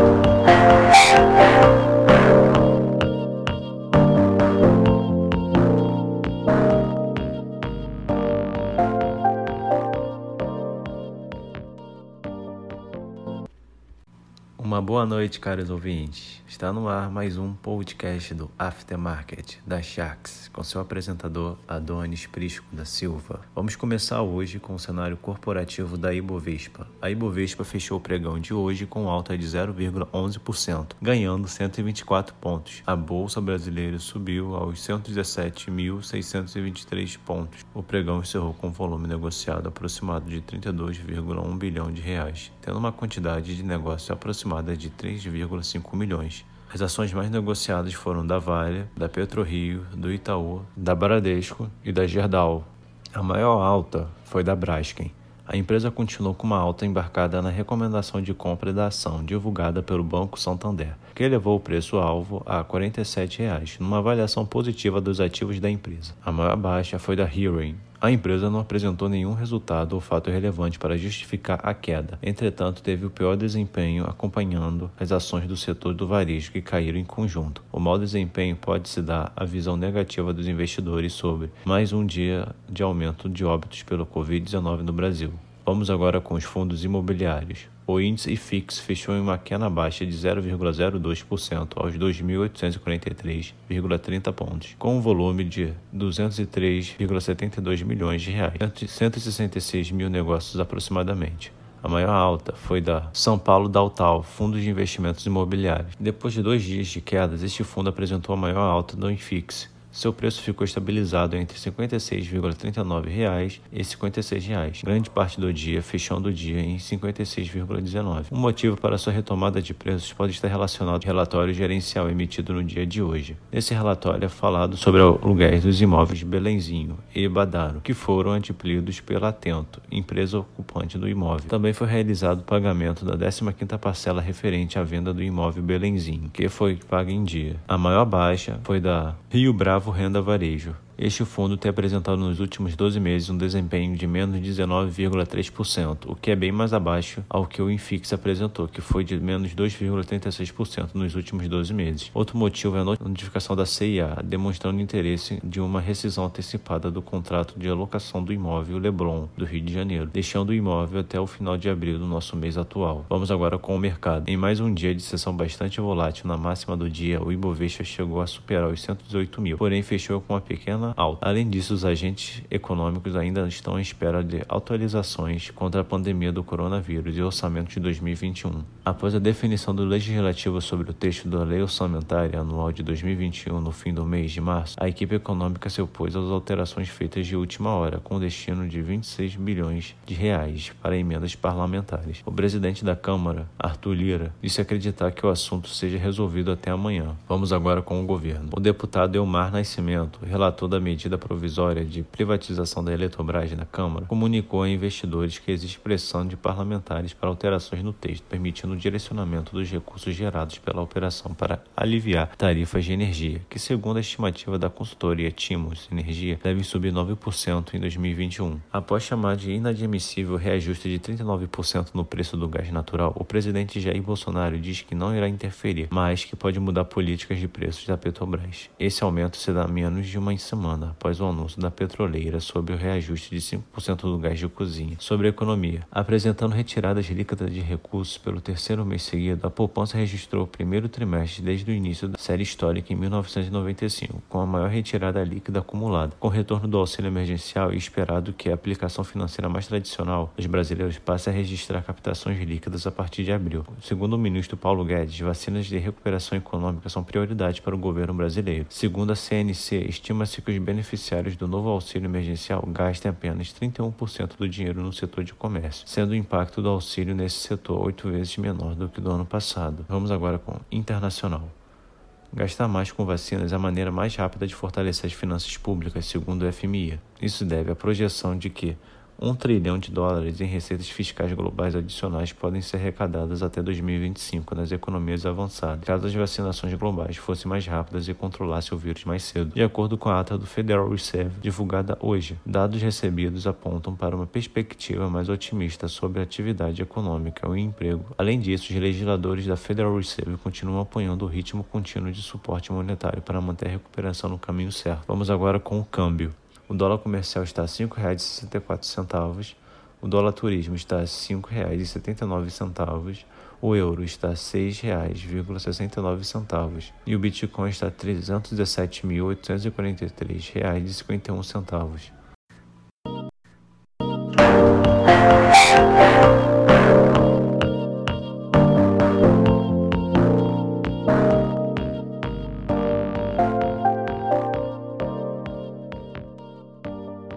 you Uma boa noite, caros ouvintes. Está no ar mais um podcast do Aftermarket da Sharks, com seu apresentador Adonis Prisco da Silva. Vamos começar hoje com o cenário corporativo da Ibovespa. A Ibovespa fechou o pregão de hoje com alta de 0,11%, ganhando 124 pontos. A bolsa brasileira subiu aos 117.623 pontos. O pregão encerrou com volume negociado aproximado de 32,1 bilhão de reais, tendo uma quantidade de negócio aproximada de 3,5 milhões. As ações mais negociadas foram da Vale, da PetroRio, do Itaú, da Bradesco e da Gerdau. A maior alta foi da Braskem. A empresa continuou com uma alta embarcada na recomendação de compra da ação divulgada pelo Banco Santander, que elevou o preço-alvo a 47 reais, numa avaliação positiva dos ativos da empresa. A maior baixa foi da Hearing, a empresa não apresentou nenhum resultado ou fato relevante para justificar a queda. Entretanto, teve o pior desempenho acompanhando as ações do setor do varejo que caíram em conjunto. O mau desempenho pode se dar à visão negativa dos investidores sobre mais um dia de aumento de óbitos pelo Covid-19 no Brasil. Vamos agora com os fundos imobiliários. O índice IFIX fechou em uma queda baixa de 0,02% aos 2.843,30 pontos, com um volume de 203,72 milhões de reais, 166 mil negócios aproximadamente. A maior alta foi da São Paulo Daltal, Fundo de Investimentos Imobiliários. Depois de dois dias de quedas, este fundo apresentou a maior alta do IFIX, seu preço ficou estabilizado entre 56,39 reais e 56 reais, grande parte do dia fechando o dia em R$ 56,19. O motivo para sua retomada de preços pode estar relacionado ao relatório gerencial emitido no dia de hoje. Nesse relatório é falado sobre aluguéis dos imóveis Belenzinho e Badaro, que foram adquiridos pela Atento, empresa ocupante do imóvel. Também foi realizado o pagamento da 15ª parcela referente à venda do imóvel Belenzinho, que foi paga em dia. A maior baixa foi da Rio Bravo Bravo Renda Varejo. Este fundo tem apresentado nos últimos 12 meses um desempenho de menos 19,3%, o que é bem mais abaixo ao que o Infix apresentou, que foi de menos 2,36% nos últimos 12 meses. Outro motivo é a notificação da CIA, demonstrando interesse de uma rescisão antecipada do contrato de alocação do imóvel Leblon, do Rio de Janeiro, deixando o imóvel até o final de abril do nosso mês atual. Vamos agora com o mercado. Em mais um dia de sessão bastante volátil na máxima do dia, o Ibovespa chegou a superar os 118 mil, porém fechou com uma pequena alta. Além disso, os agentes econômicos ainda estão à espera de atualizações contra a pandemia do coronavírus e orçamento de 2021. Após a definição do legislativo sobre o texto da Lei Orçamentária Anual de 2021 no fim do mês de março, a equipe econômica se opôs às alterações feitas de última hora, com destino de 26 bilhões de reais para emendas parlamentares. O presidente da Câmara, Arthur Lira, disse acreditar que o assunto seja resolvido até amanhã. Vamos agora com o governo. O deputado Elmar Nascimento, relator da medida provisória de privatização da Eletrobras na Câmara, comunicou a investidores que existe pressão de parlamentares para alterações no texto, permitindo o direcionamento dos recursos gerados pela operação para aliviar tarifas de energia, que, segundo a estimativa da consultoria Timos Energia, devem subir 9% em 2021. Após chamar de inadmissível reajuste de 39% no preço do gás natural, o presidente Jair Bolsonaro diz que não irá interferir, mas que pode mudar políticas de preços da Petrobras. Esse aumento será menos de uma semana semana após o anúncio da petroleira sobre o reajuste de 5% do gás de cozinha. Sobre a economia, apresentando retiradas líquidas de recursos pelo terceiro mês seguido, a poupança registrou o primeiro trimestre desde o início da série histórica em 1995, com a maior retirada líquida acumulada. Com o retorno do auxílio emergencial e esperado que a aplicação financeira mais tradicional dos brasileiros passe a registrar captações líquidas a partir de abril. Segundo o ministro Paulo Guedes, vacinas de recuperação econômica são prioridade para o governo brasileiro. Segundo a CNC, estima-se que os beneficiários do novo auxílio emergencial gastem apenas 31% do dinheiro no setor de comércio, sendo o impacto do auxílio nesse setor oito vezes menor do que do ano passado. Vamos agora com internacional. Gastar mais com vacinas é a maneira mais rápida de fortalecer as finanças públicas, segundo o FMI. Isso deve à projeção de que Um trilhão de dólares em receitas fiscais globais adicionais podem ser arrecadadas até 2025 nas economias avançadas, caso as vacinações globais fossem mais rápidas e controlassem o vírus mais cedo. De acordo com a ata do Federal Reserve, divulgada hoje, dados recebidos apontam para uma perspectiva mais otimista sobre a atividade econômica e o emprego. Além disso, os legisladores da Federal Reserve continuam apoiando o ritmo contínuo de suporte monetário para manter a recuperação no caminho certo. Vamos agora com o câmbio. O dólar comercial está a R$ 5,64, o dólar turismo está a R$ 5,79, o euro está R$ 6,69 e o Bitcoin está R$ 317.843,51.